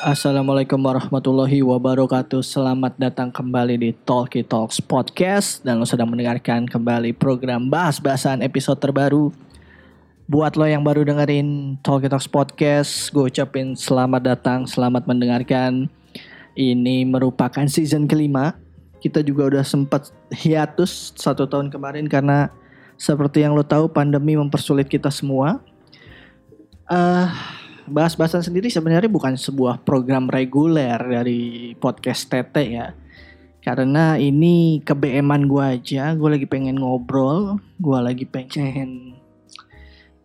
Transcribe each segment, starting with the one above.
Assalamualaikum warahmatullahi wabarakatuh. Selamat datang kembali di Talkie Talks Podcast. Dan lo sedang mendengarkan kembali program bahas-bahasan episode terbaru. Buat lo yang baru dengerin Talkie Talks Podcast Gue ucapin selamat datang, selamat mendengarkan. Ini merupakan season kelima. Kita juga udah sempat hiatus satu tahun kemarin Karena seperti yang lo tahu pandemi mempersulit kita semua. Eh, bahas-bahasan sendiri sebenarnya bukan sebuah program reguler dari podcast Tete ya. Karena ini kebeeman gue aja, gue lagi pengen ngobrol, gue lagi pengen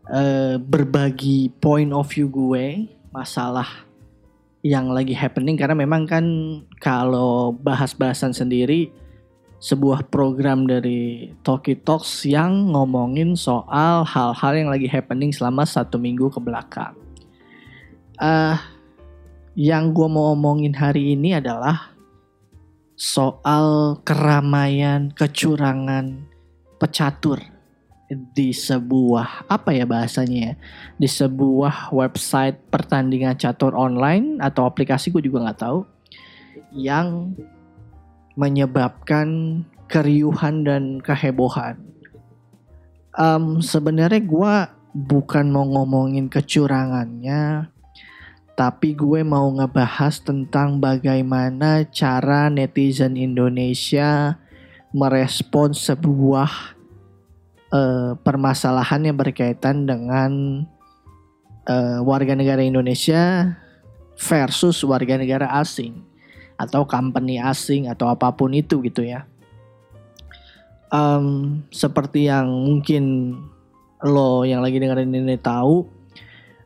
uh, berbagi point of view gue masalah yang lagi happening karena memang kan kalau bahas-bahasan sendiri sebuah program dari Talkie Talks yang ngomongin soal hal-hal yang lagi happening selama satu minggu ke belakang. Uh, yang gue mau omongin hari ini adalah soal keramaian, kecurangan, pecatur di sebuah apa ya bahasanya ya di sebuah website pertandingan catur online atau aplikasi gue juga nggak tahu yang menyebabkan keriuhan dan kehebohan. Um, Sebenarnya gue bukan mau ngomongin kecurangannya, tapi gue mau ngebahas tentang bagaimana cara netizen Indonesia merespon sebuah uh, permasalahan yang berkaitan dengan uh, warga negara Indonesia versus warga negara asing atau company asing atau apa pun itu gitu ya. Um, seperti yang mungkin lo yang lagi dengerin ini tahu,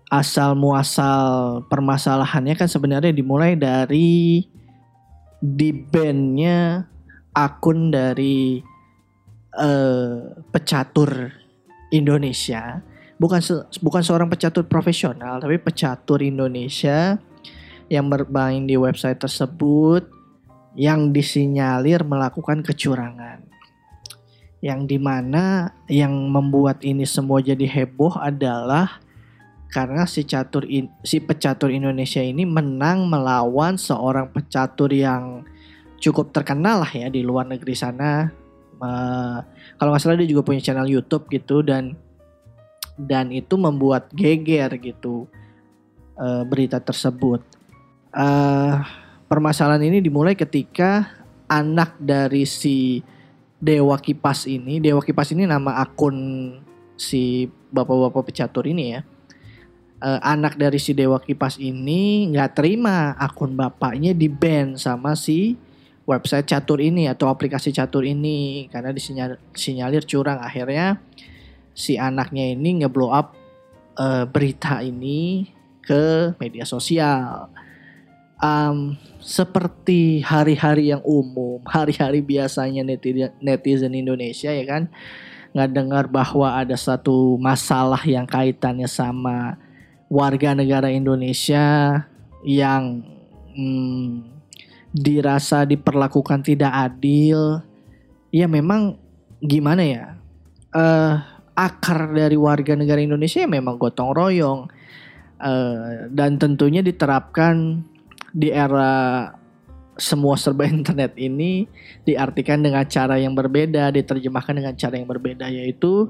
asal muasal permasalahannya kan sebenarnya dimulai dari di bandnya akun dari uh, pecatur Indonesia bukan se bukan seorang pecatur profesional tapi pecatur Indonesia yang bermain di website tersebut yang disinyalir melakukan kecurangan. Yang di mana yang membuat ini semua jadi heboh adalah karena si catur in, si pecatur Indonesia ini menang melawan seorang pecatur yang cukup terkenal lah ya di luar negeri sana. Uh, kalau nggak salah dia juga punya channel YouTube gitu dan dan itu membuat geger gitu uh, berita tersebut uh, permasalahan ini dimulai ketika anak dari si Dewa Kipas ini, Dewa Kipas ini nama akun si bapak-bapak pecatur ini ya. Uh, anak dari si Dewa Kipas ini nggak terima akun bapaknya di ban sama si website catur ini atau aplikasi catur ini karena disinyalir curang. Akhirnya si anaknya ini ngeblow up uh, berita ini ke media sosial. Um, seperti hari-hari yang umum, hari-hari biasanya netizen, netizen Indonesia ya kan? Nggak dengar bahwa ada satu masalah yang kaitannya sama warga negara Indonesia yang hmm, dirasa diperlakukan tidak adil, ya memang gimana ya? Uh, akar dari warga negara Indonesia ya memang gotong royong uh, dan tentunya diterapkan di era semua serba internet ini diartikan dengan cara yang berbeda, diterjemahkan dengan cara yang berbeda yaitu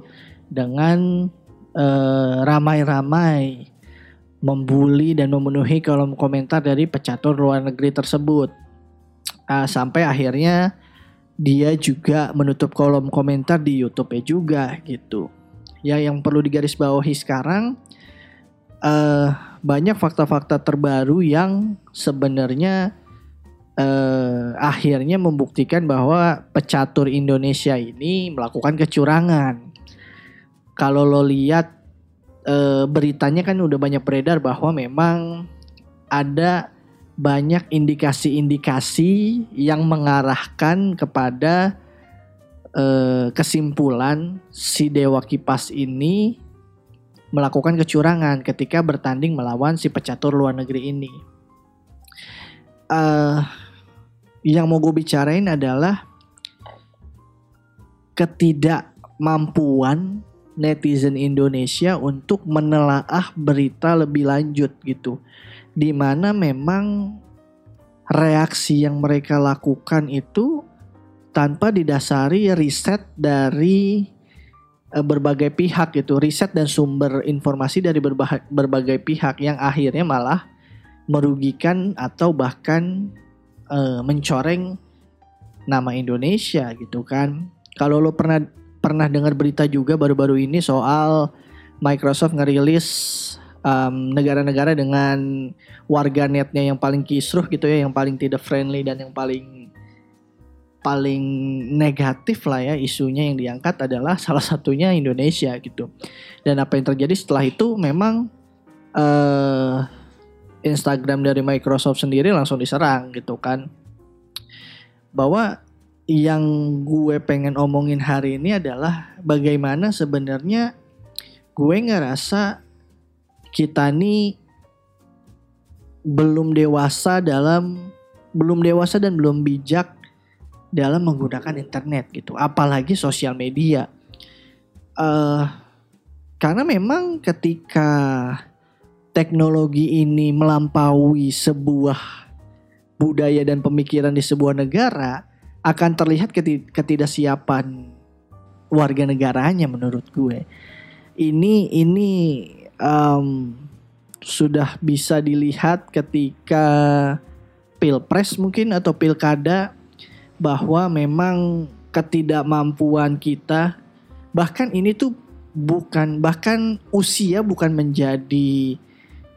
dengan eh, ramai-ramai membuli dan memenuhi kolom komentar dari pecatur luar negeri tersebut. Uh, sampai akhirnya dia juga menutup kolom komentar di YouTube-nya juga gitu. Ya yang perlu digarisbawahi sekarang uh, banyak fakta-fakta terbaru yang sebenarnya uh, akhirnya membuktikan bahwa pecatur Indonesia ini melakukan kecurangan. Kalau lo lihat uh, beritanya kan udah banyak beredar bahwa memang ada banyak indikasi-indikasi yang mengarahkan kepada uh, kesimpulan si Dewa Kipas ini melakukan kecurangan ketika bertanding melawan si pecatur luar negeri ini. Uh, yang mau gue bicarain adalah ketidakmampuan netizen Indonesia untuk menelaah berita lebih lanjut gitu. Di mana memang reaksi yang mereka lakukan itu tanpa didasari riset dari uh, berbagai pihak gitu, riset dan sumber informasi dari berbagai pihak yang akhirnya malah merugikan atau bahkan uh, mencoreng nama Indonesia gitu kan. Kalau lo pernah pernah dengar berita juga baru-baru ini soal Microsoft ngerilis um, negara-negara dengan warga netnya yang paling kisruh gitu ya, yang paling tidak friendly dan yang paling paling negatif lah ya isunya yang diangkat adalah salah satunya Indonesia gitu. Dan apa yang terjadi setelah itu memang uh, Instagram dari Microsoft sendiri langsung diserang gitu kan. Bahwa yang gue pengen omongin hari ini adalah bagaimana sebenarnya gue ngerasa kita nih belum dewasa dalam belum dewasa dan belum bijak dalam menggunakan internet gitu, apalagi sosial media. Uh, karena memang ketika teknologi ini melampaui sebuah budaya dan pemikiran di sebuah negara, akan terlihat ketidaksiapan warga negaranya menurut gue. Ini ini um, sudah bisa dilihat ketika pilpres mungkin atau pilkada bahwa memang ketidakmampuan kita bahkan ini tuh bukan bahkan usia bukan menjadi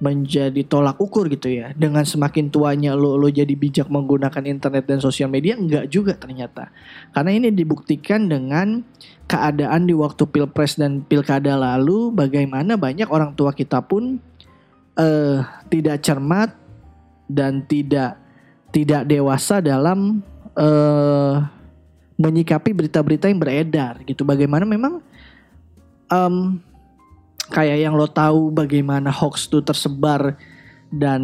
menjadi tolak ukur gitu ya. Dengan semakin tuanya lo lo jadi bijak menggunakan internet dan sosial media enggak juga ternyata. Karena ini dibuktikan dengan keadaan di waktu Pilpres dan Pilkada lalu bagaimana banyak orang tua kita pun uh, tidak cermat dan tidak tidak dewasa dalam uh, menyikapi berita-berita yang beredar gitu. Bagaimana memang um, kayak yang lo tahu bagaimana hoax itu tersebar dan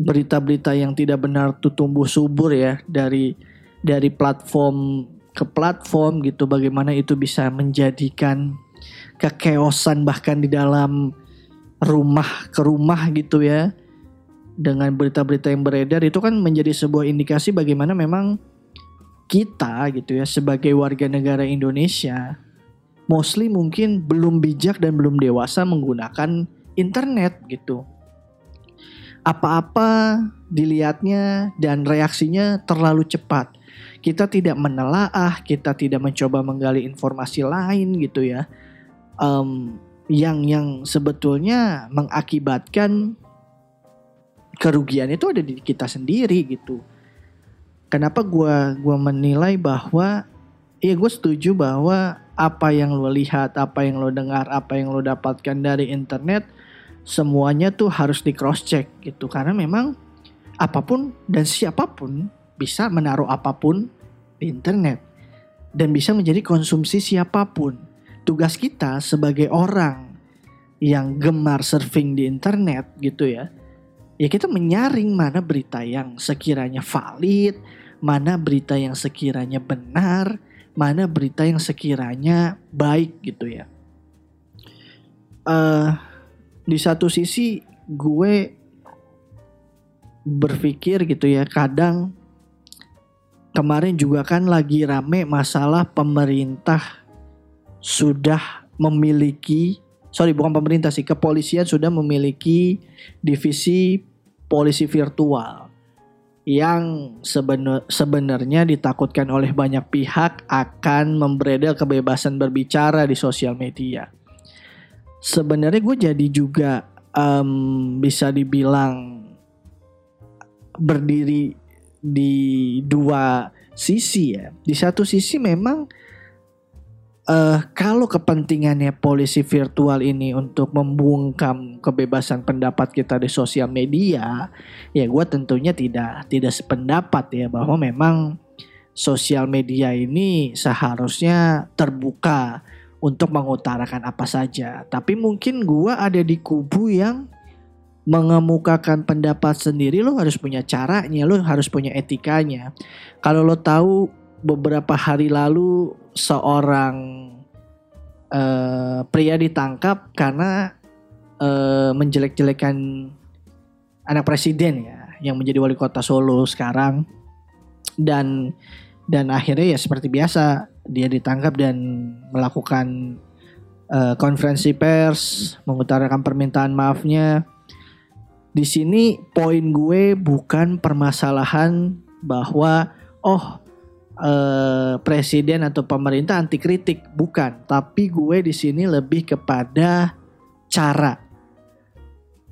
berita-berita yang tidak benar tuh tumbuh subur ya dari dari platform ke platform gitu. Bagaimana itu bisa menjadikan kekeosan bahkan di dalam rumah ke rumah gitu ya. Dengan berita-berita yang beredar itu kan menjadi sebuah indikasi bagaimana memang kita gitu ya sebagai warga negara Indonesia mostly mungkin belum bijak dan belum dewasa menggunakan internet gitu. Apa-apa dilihatnya dan reaksinya terlalu cepat. Kita tidak menelaah, kita tidak mencoba menggali informasi lain gitu ya. Um, yang yang sebetulnya mengakibatkan kerugian itu ada di kita sendiri gitu. Kenapa gue gua menilai bahwa ya gue setuju bahwa apa yang lo lihat, apa yang lo dengar, apa yang lo dapatkan dari internet, semuanya tuh harus di cross check gitu. Karena memang apa pun dan siapa pun bisa menaruh apa pun di internet dan bisa menjadi konsumsi siapa pun. Tugas kita sebagai orang yang gemar surfing di internet gitu ya, ya kita menyaring mana berita yang sekiranya valid, mana berita yang sekiranya benar, mana berita yang sekiranya baik gitu ya. Uh, di satu sisi gue berpikir gitu ya kadang kemarin juga kan lagi rame masalah pemerintah sudah memiliki sorry bukan pemerintah sih kepolisian sudah memiliki divisi polisi virtual yang sebenar, sebenarnya ditakutkan oleh banyak pihak akan membredel kebebasan berbicara di sosial media. Sebenarnya gue jadi juga um, bisa dibilang berdiri di dua sisi ya. Di satu sisi memang uh, kalau kepentingannya polisi virtual ini untuk membungkam kebebasan pendapat kita di sosial media, ya gue tentunya tidak tidak sependapat ya bahwa memang sosial media ini seharusnya terbuka untuk mengutarakan apa saja. Tapi mungkin gue ada di kubu yang mengemukakan pendapat sendiri lo harus punya caranya, lo harus punya etikanya. Kalau lo tahu beberapa hari lalu seorang uh, pria ditangkap karena uh, menjelek-jelekan anak presiden ya yang menjadi wali kota Solo sekarang. Dan dan akhirnya ya seperti biasa dia ditangkap dan melakukan uh, konferensi pers mengutarakan permintaan maafnya. Di sini poin gue bukan permasalahan bahwa oh uh, presiden atau pemerintah anti kritik bukan. Tapi gue di sini lebih kepada cara.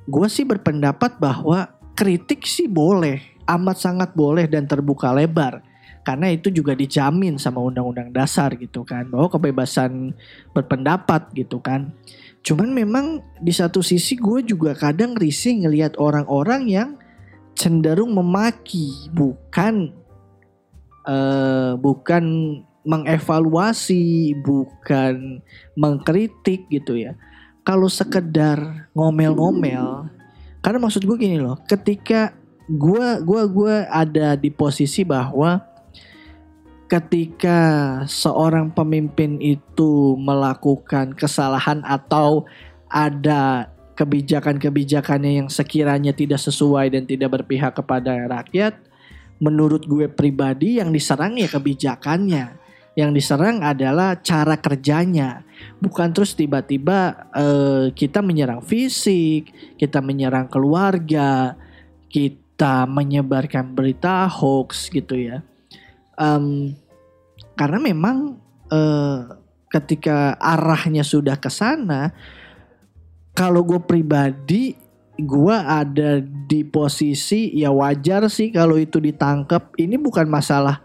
Gue sih berpendapat bahwa kritik sih boleh amat sangat boleh dan terbuka lebar. Karena itu juga dijamin sama undang-undang dasar gitu kan bahwa kebebasan berpendapat gitu kan. Cuman memang di satu sisi gue juga kadang risih ngelihat orang-orang yang cenderung memaki bukan uh, bukan mengevaluasi bukan mengkritik gitu ya. Kalau sekedar ngomel-ngomel karena maksud gue gini loh ketika gue gua gua ada di posisi bahwa ketika seorang pemimpin itu melakukan kesalahan atau ada kebijakan-kebijakannya yang sekiranya tidak sesuai dan tidak berpihak kepada rakyat, menurut gue pribadi yang diserang ya kebijakannya. Yang diserang adalah cara kerjanya. Bukan terus tiba-tiba uh, kita menyerang fisik, kita menyerang keluarga, kita menyebarkan berita hoax gitu ya um, karena memang uh, ketika arahnya sudah ke sana kalau gue pribadi gue ada di posisi ya wajar sih kalau itu ditangkap ini bukan masalah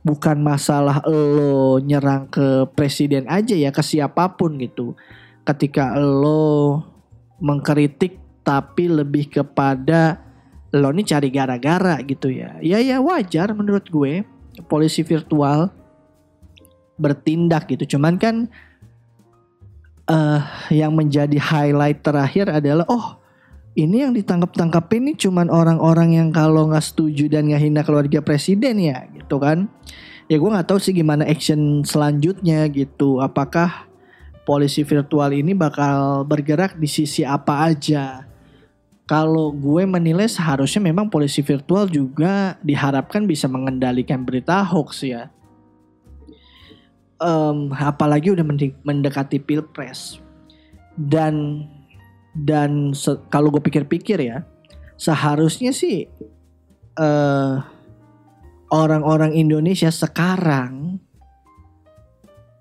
bukan masalah lo nyerang ke presiden aja ya ke siapa pun gitu. Ketika lo mengkritik tapi lebih kepada lo nih cari gara-gara gitu ya. Ya ya wajar menurut gue. Polisi virtual bertindak gitu. Cuman kan uh, yang menjadi highlight terakhir adalah oh ini yang ditangkap-tangkap ini cuman orang-orang yang kalau nggak setuju dan nggak hina keluarga presiden ya gitu kan. Ya gue nggak tahu sih gimana action selanjutnya gitu. Apakah polisi virtual ini bakal bergerak di sisi apa aja? kalau gue menilai seharusnya memang polisi virtual juga diharapkan bisa mengendalikan berita hoax ya. Um, apalagi udah mendekati pilpres dan dan kalau gue pikir-pikir ya seharusnya sih uh, orang-orang Indonesia sekarang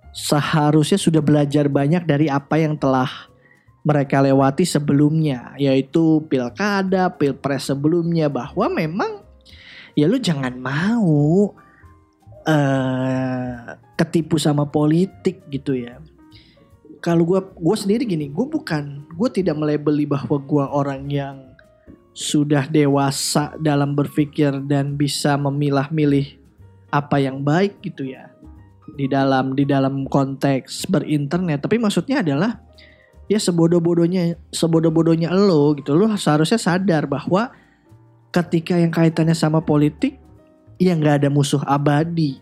seharusnya sudah belajar banyak dari apa yang telah mereka lewati sebelumnya yaitu pilkada, pilpres sebelumnya bahwa memang ya lu jangan mau uh, ketipu sama politik gitu ya. Kalau gue gue sendiri gini, gue bukan gue tidak melebeli bahwa gue orang yang sudah dewasa dalam berpikir dan bisa memilah-milih apa yang baik gitu ya. Di dalam di dalam konteks berinternet. Tapi maksudnya adalah ya sebodoh-bodohnya sebodoh-bodohnya lo gitu. Lo seharusnya sadar bahwa ketika yang kaitannya sama politik ya nggak ada musuh abadi.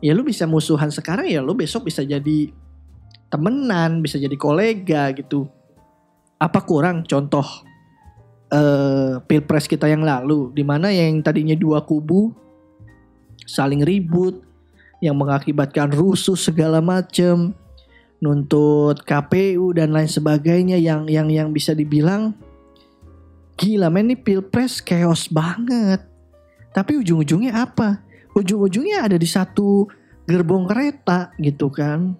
Ya lu bisa musuhan sekarang ya lu besok bisa jadi temenan bisa jadi kolega gitu apa kurang contoh uh, pilpres kita yang lalu di mana yang tadinya dua kubu saling ribut yang mengakibatkan rusuh segala macem nuntut KPU dan lain sebagainya yang yang yang bisa dibilang gila men ini pilpres chaos banget. Tapi ujung-ujungnya apa? Ujung-ujungnya ada di satu gerbong kereta gitu kan.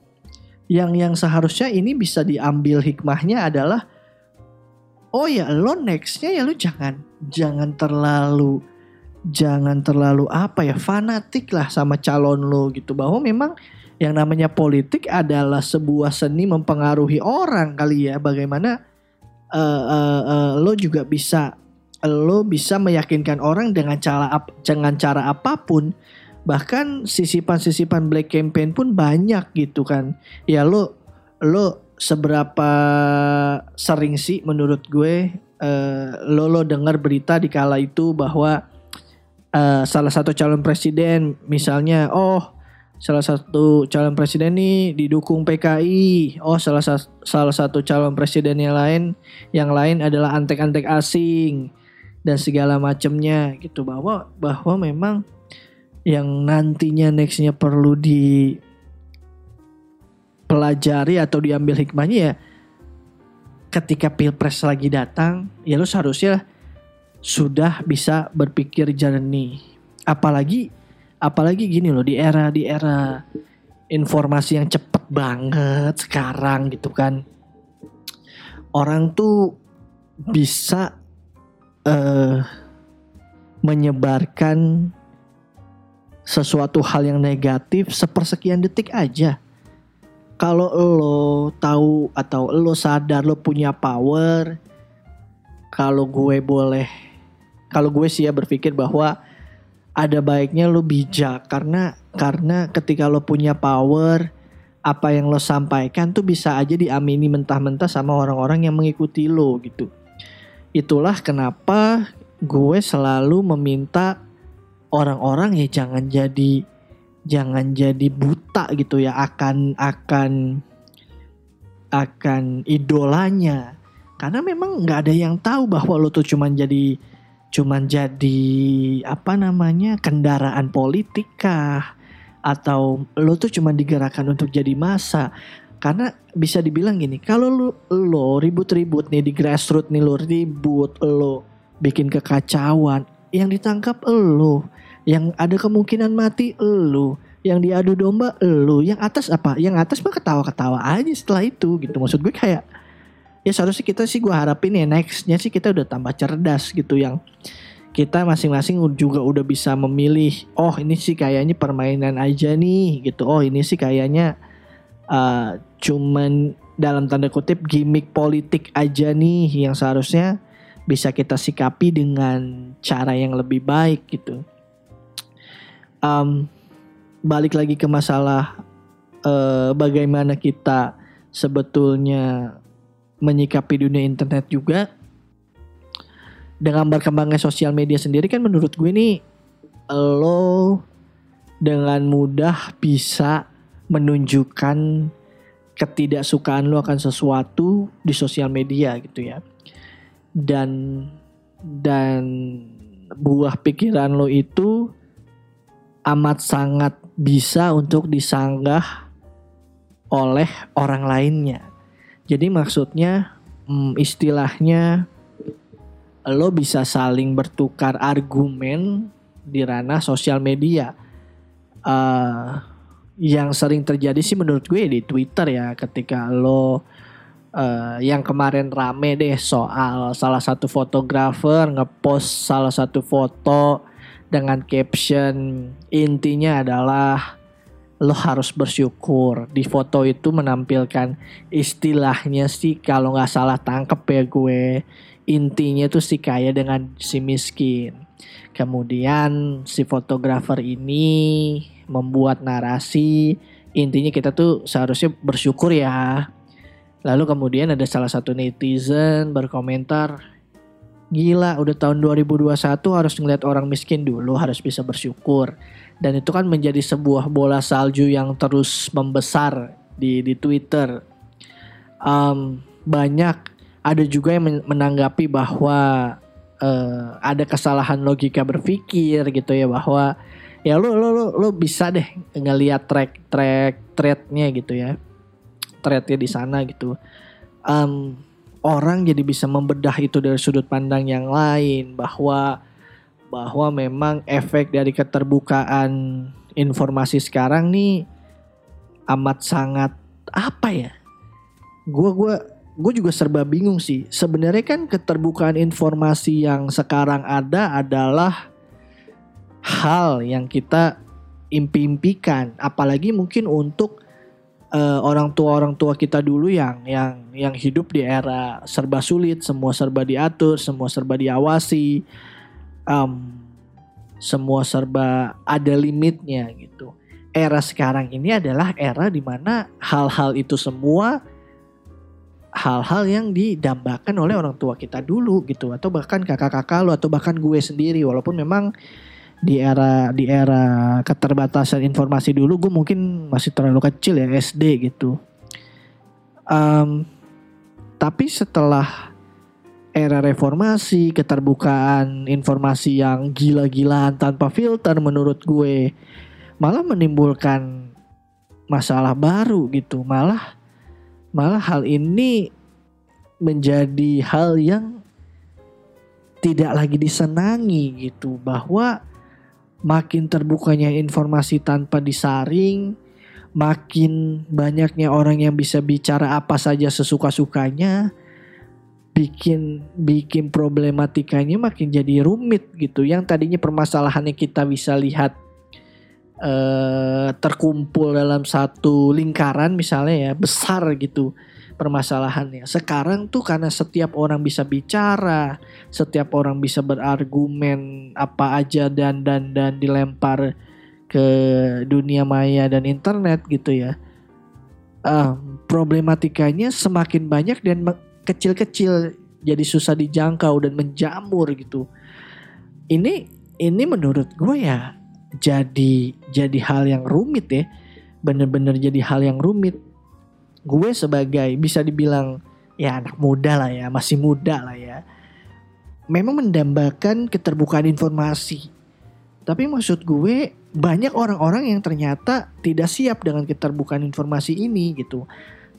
Yang yang seharusnya ini bisa diambil hikmahnya adalah oh ya lo nextnya ya lo jangan jangan terlalu jangan terlalu apa ya fanatik lah sama calon lo gitu. Bahwa memang yang namanya politik adalah sebuah seni mempengaruhi orang kali ya. Bagaimana uh, uh, uh, lo juga bisa lo bisa meyakinkan orang dengan cara dengan cara apa pun bahkan sisipan-sisipan black campaign pun banyak gitu kan. Ya lo lo seberapa sering sih menurut gue uh, lo lo dengar berita di kala itu bahwa uh, salah satu calon presiden misalnya oh salah satu calon presiden nih didukung PKI. Oh, salah sa- salah satu calon presiden yang lain yang lain adalah antek-antek asing. Dan segala macamnya gitu. Bahwa bahwa memang yang nantinya nextnya perlu dipelajari atau diambil hikmahnya ya ketika pilpres lagi datang ya lu seharusnya sudah bisa berpikir jernih. Apalagi apalagi gini loh di era di era informasi yang cepet banget sekarang gitu kan. Orang tuh bisa eh menyebarkan sesuatu hal yang negatif sepersekian detik aja. Kalau lo tahu atau lo sadar lo punya power, kalau gue boleh, kalau gue sih ya berpikir bahwa ada baiknya lo bijak karena karena ketika lo punya power, apa yang lo sampaikan tuh bisa aja diamini mentah-mentah sama orang-orang yang mengikuti lo gitu. Itulah kenapa gue selalu meminta orang-orang ya jangan jadi jangan jadi buta gitu ya akan akan akan idolanya. Karena memang nggak ada yang tahu bahwa lo tuh cuman jadi cuman jadi apa namanya kendaraan politik atau lo tuh cuman digerakkan untuk jadi masa karena bisa dibilang gini kalau lo lo ribut-ribut nih di grassroots nih lo ribut lo bikin kekacauan yang ditangkap lo yang ada kemungkinan mati elu. Yang diadu domba elu. Yang atas apa? Yang atas mah ketawa-ketawa aja setelah itu gitu. Maksud gue kayak ya seharusnya kita sih gue harapin ya nextnya sih kita udah tambah cerdas gitu yang kita masing-masing juga udah bisa memilih oh ini sih kayaknya permainan aja nih gitu. Oh ini sih kayaknya uh, cuman dalam tanda kutip gimmick politik aja nih yang seharusnya bisa kita sikapi dengan cara yang lebih baik gitu um, balik lagi ke masalah uh, bagaimana kita sebetulnya menyikapi dunia internet juga. Dengan berkembangnya sosial media sendiri kan menurut gue nih lo dengan mudah bisa menunjukkan ketidaksukaan lo akan sesuatu di sosial media gitu ya. Dan dan buah pikiran lo itu amat sangat bisa untuk disanggah oleh orang lainnya. Jadi maksudnya hmm, istilahnya lo bisa saling bertukar argumen di ranah sosial media. Uh, yang sering terjadi sih menurut gue di Twitter ya ketika lo uh, yang kemarin rame deh soal salah satu fotografer ngepost salah satu foto dengan caption intinya adalah lo harus bersyukur. Di foto itu menampilkan istilahnya sih kalau nggak salah tangkep ya gue intinya tuh si kaya dengan si miskin. Kemudian si fotografer ini membuat narasi intinya kita tuh seharusnya bersyukur ya. Lalu kemudian ada salah satu netizen berkomentar gila udah tahun 2021 harus ngeliat orang miskin dulu harus bisa bersyukur. Dan itu kan menjadi sebuah bola salju yang terus membesar di di Twitter. Um, banyak ada juga yang menanggapi bahwa uh, ada kesalahan logika berpikir gitu ya bahwa ya lo lo lo, lo bisa deh ngelihat track track threadnya gitu ya threadnya di sana gitu. Um, orang jadi bisa membedah itu dari sudut pandang yang lain bahwa bahwa memang efek dari keterbukaan informasi sekarang nih amat sangat apa ya? Gue gue gue juga serba bingung sih. Sebenarnya kan keterbukaan informasi yang sekarang ada adalah hal yang kita impi-impikan, apalagi mungkin untuk uh, orang tua orang tua kita dulu yang yang yang hidup di era serba sulit, semua serba diatur, semua serba diawasi, um, semua serba ada limitnya gitu. Era sekarang ini adalah era di mana hal-hal itu semua hal-hal yang didambakan oleh orang tua kita dulu gitu atau bahkan kakak-kakak lo atau bahkan gue sendiri walaupun memang di era di era keterbatasan informasi dulu gue mungkin masih terlalu kecil ya SD gitu. Um, tapi setelah era reformasi keterbukaan informasi yang gila-gilaan tanpa filter menurut gue malah menimbulkan masalah baru gitu. Malah malah hal ini menjadi hal yang tidak lagi disenangi gitu bahwa makin terbukanya informasi tanpa disaring, makin banyaknya orang yang bisa bicara apa saja sesuka-sukanya, bikin bikin problematikanya makin jadi rumit gitu. Yang tadinya permasalahannya kita bisa lihat eh, terkumpul dalam satu lingkaran misalnya ya besar gitu permasalahannya. Sekarang tuh karena setiap orang bisa bicara, setiap orang bisa berargumen apa aja dan dan dan dilempar ke dunia maya dan internet gitu ya. Uh, problematikanya semakin banyak dan kecil-kecil jadi susah dijangkau dan menjamur gitu. Ini ini menurut gue ya jadi jadi hal yang rumit ya. Bener-bener jadi hal yang rumit gue sebagai bisa dibilang ya anak muda lah ya, masih muda lah ya. Memang mendambakan keterbukaan informasi. Tapi maksud gue banyak orang-orang yang ternyata tidak siap dengan keterbukaan informasi ini gitu.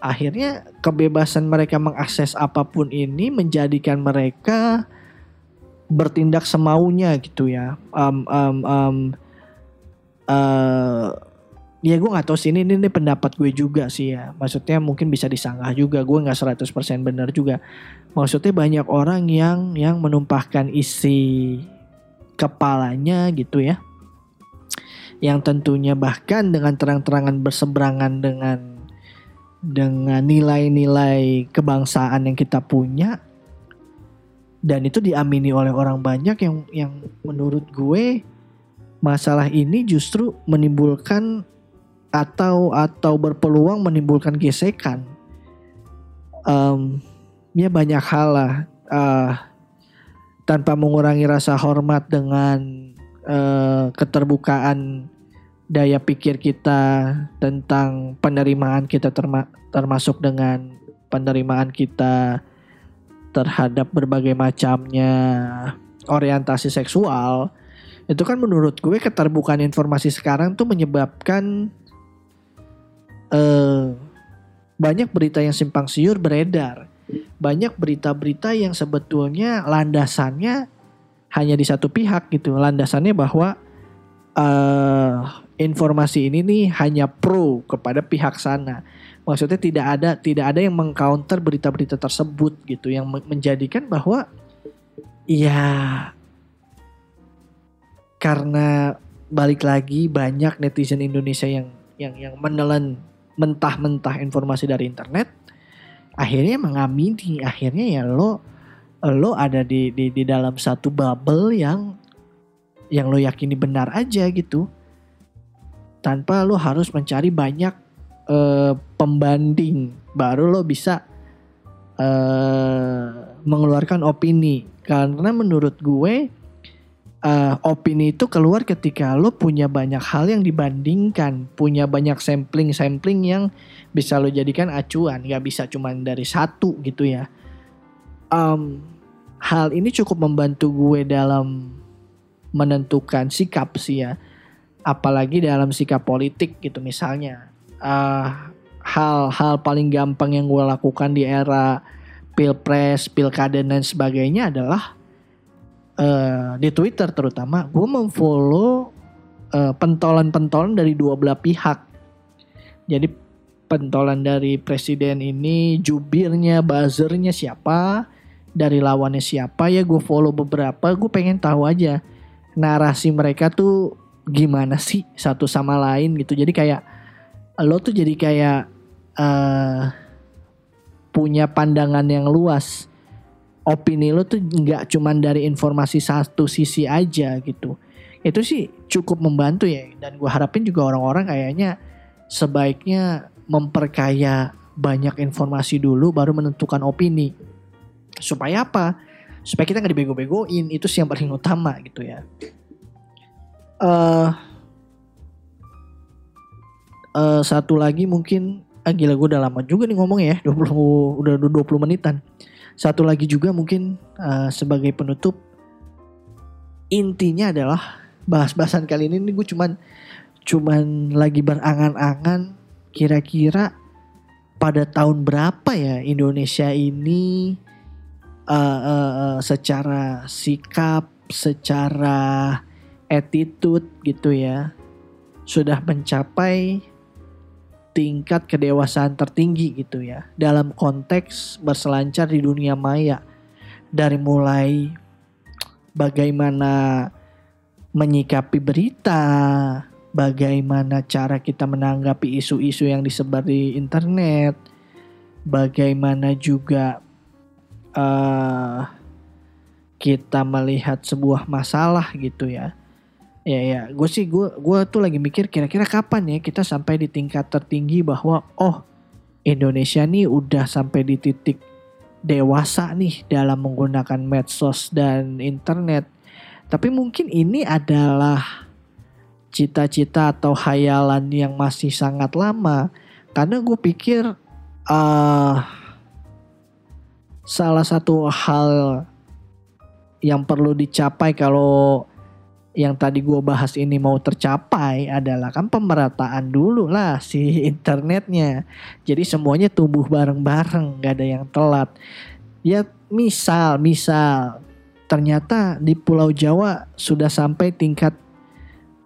Akhirnya kebebasan mereka mengakses apa pun ini menjadikan mereka bertindak semaunya gitu ya. Um, um, um, uh, ya gue nggak tahu sih. Ini, ini pendapat gue juga sih ya. Maksudnya mungkin bisa disanggah juga. Gue nggak 100% benar juga. Maksudnya banyak orang yang yang menumpahkan isi kepalanya gitu ya. Yang tentunya bahkan dengan terang-terangan berseberangan dengan dengan nilai-nilai kebangsaan yang kita punya. Dan itu diamini oleh orang banyak yang yang menurut gue masalah ini justru menimbulkan atau atau berpeluang menimbulkan gesekan. Um, ya banyak hal lah uh, tanpa mengurangi rasa hormat dengan uh, keterbukaan daya pikir kita tentang penerimaan kita terma termasuk dengan penerimaan kita terhadap berbagai macamnya orientasi seksual itu kan menurut gue keterbukaan informasi sekarang tuh menyebabkan uh, banyak berita yang simpang siur beredar. Banyak berita-berita yang sebetulnya landasannya hanya di satu pihak gitu. Landasannya bahwa uh, informasi ini nih hanya pro kepada pihak sana. Maksudnya tidak ada tidak ada yang mengcounter berita-berita tersebut gitu yang menjadikan bahwa ya karena balik lagi banyak netizen Indonesia yang yang yang menelan mentah-mentah informasi dari internet akhirnya mengamini akhirnya ya lo lo ada di di di dalam satu bubble yang yang lo yakini benar aja gitu. Tanpa lo harus mencari banyak uh, pembanding baru lo bisa uh, mengeluarkan opini. Karena menurut gue uh, opini itu keluar ketika lo punya banyak hal yang dibandingkan, punya banyak sampling-sampling yang bisa lo jadikan acuan, nggak bisa cuma dari satu gitu ya. Um, hal ini cukup membantu gue dalam menentukan sikap sih ya, apalagi dalam sikap politik gitu misalnya. hal hal-hal paling gampang yang gue lakukan di era pilpres, pilkada dan sebagainya adalah uh, di Twitter terutama gue memfollow uh, pentolan-pentolan dari dua belah pihak. Jadi pentolan dari presiden ini jubirnya, buzzernya siapa, dari lawannya siapa ya gue follow beberapa. Gue pengen tahu aja narasi mereka tuh gimana sih satu sama lain gitu. Jadi kayak lo tuh jadi kayak uh, punya pandangan yang luas opini lo tuh nggak cuman dari informasi satu sisi aja gitu. Itu sih cukup membantu ya. Dan gue harapin juga orang-orang kayaknya sebaiknya memperkaya banyak informasi dulu baru menentukan opini. Supaya apa? Supaya kita nggak dibego-begoin. Itu sih yang paling utama gitu ya. Uh, uh, satu lagi mungkin ah gila gue udah lama juga nih ngomong ya. 20 udah 20 menitan satu lagi juga mungkin uh, sebagai penutup intinya adalah bahas-bahasan kali ini nih gue cuman cuman lagi berangan-angan kira-kira pada tahun berapa ya Indonesia ini uh, uh, uh, secara sikap, secara attitude gitu ya sudah mencapai tingkat kedewasaan tertinggi gitu ya dalam konteks berselancar di dunia maya. Dari mulai bagaimana menyikapi berita, bagaimana cara kita menanggapi isu-isu yang disebar di internet, bagaimana juga uh, kita melihat sebuah masalah gitu ya Ya ya, gue sih gue gue tuh lagi mikir kira-kira kapan ya kita sampai di tingkat tertinggi bahwa oh Indonesia nih udah sampai di titik dewasa nih dalam menggunakan medsos dan internet. Tapi mungkin ini adalah cita-cita atau hayalan yang masih sangat lama karena gue pikir uh, salah satu hal yang perlu dicapai kalau yang tadi gue bahas ini mau tercapai adalah kan pemerataan dulu lah si internetnya. Jadi semuanya tumbuh bareng-bareng, gak ada yang telat. Ya misal, misal ternyata di Pulau Jawa sudah sampai tingkat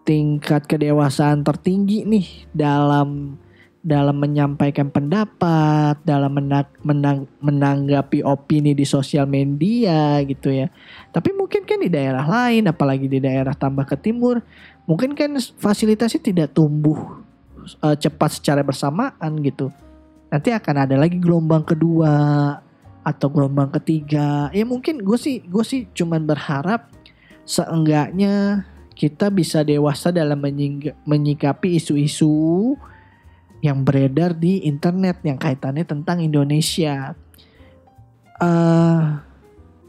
tingkat kedewasaan tertinggi nih dalam dalam menyampaikan pendapat, dalam menang, menang, menanggapi opini di sosial media gitu ya. Tapi mungkin kan di daerah lain, apalagi di daerah tambah ke timur, mungkin kan fasilitasnya tidak tumbuh uh, cepat secara bersamaan gitu. Nanti akan ada lagi gelombang kedua atau gelombang ketiga. Ya mungkin gue sih gue sih cuman berharap seenggaknya kita bisa dewasa dalam menyikapi isu-isu yang beredar di internet yang kaitannya tentang Indonesia. Uh,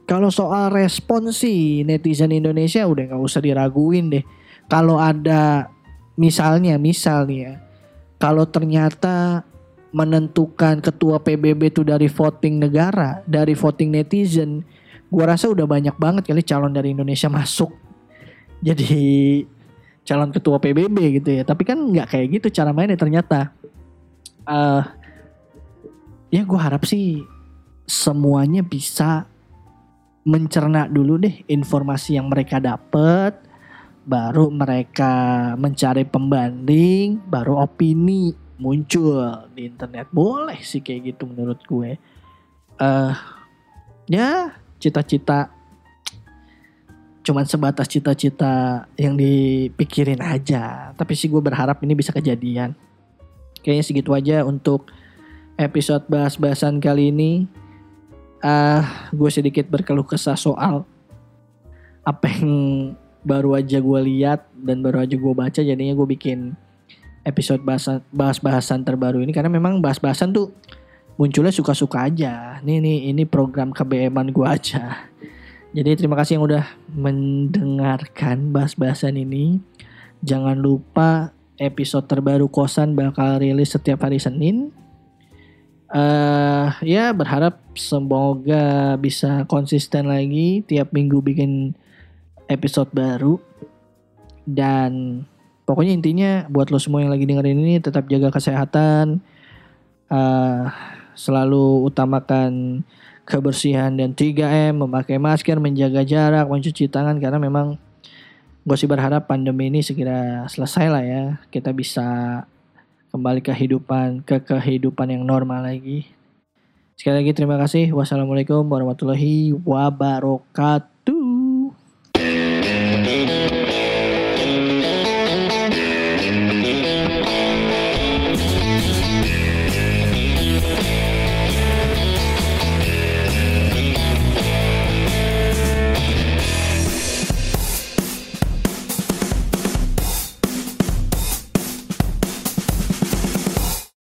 kalau soal respon sih netizen Indonesia udah nggak usah diraguin deh. Kalau ada misalnya, misalnya, ya, kalau ternyata menentukan ketua PBB itu dari voting negara, dari voting netizen, gua rasa udah banyak banget kali calon dari Indonesia masuk. Jadi calon ketua PBB gitu ya. Tapi kan nggak kayak gitu cara mainnya ternyata uh, ya gue harap sih semuanya bisa mencerna dulu deh informasi yang mereka dapat baru mereka mencari pembanding baru opini muncul di internet. Boleh sih kayak gitu menurut gue. Uh, ya cita-cita cuman sebatas cita-cita yang dipikirin aja. Tapi sih gue berharap ini bisa kejadian Kayaknya segitu aja untuk episode bahas-bahasan kali ini. Uh, gue sedikit berkeluh kesah soal apa yang baru aja gue lihat dan baru aja gue baca jadinya gue bikin episode bahasan bahas-bahasan terbaru ini karena memang bahas-bahasan tuh munculnya suka-suka aja. Nih nih ini program KBM-an gue aja. Jadi terima kasih yang udah mendengarkan bahas-bahasan ini. Jangan lupa episode terbaru kosan bakal rilis setiap hari Senin. Uh, ya berharap semoga bisa konsisten lagi tiap minggu bikin episode baru dan pokoknya intinya buat lo semua yang lagi dengerin ini tetap jaga kesehatan uh, selalu utamakan kebersihan dan 3M memakai masker menjaga jarak mencuci tangan karena memang gue sih berharap pandemi ini segera selesai lah ya. Kita bisa kembali ke kehidupan ke kehidupan yang normal lagi. Sekali lagi terima kasih. Wassalamualaikum warahmatullahi wabarakatuh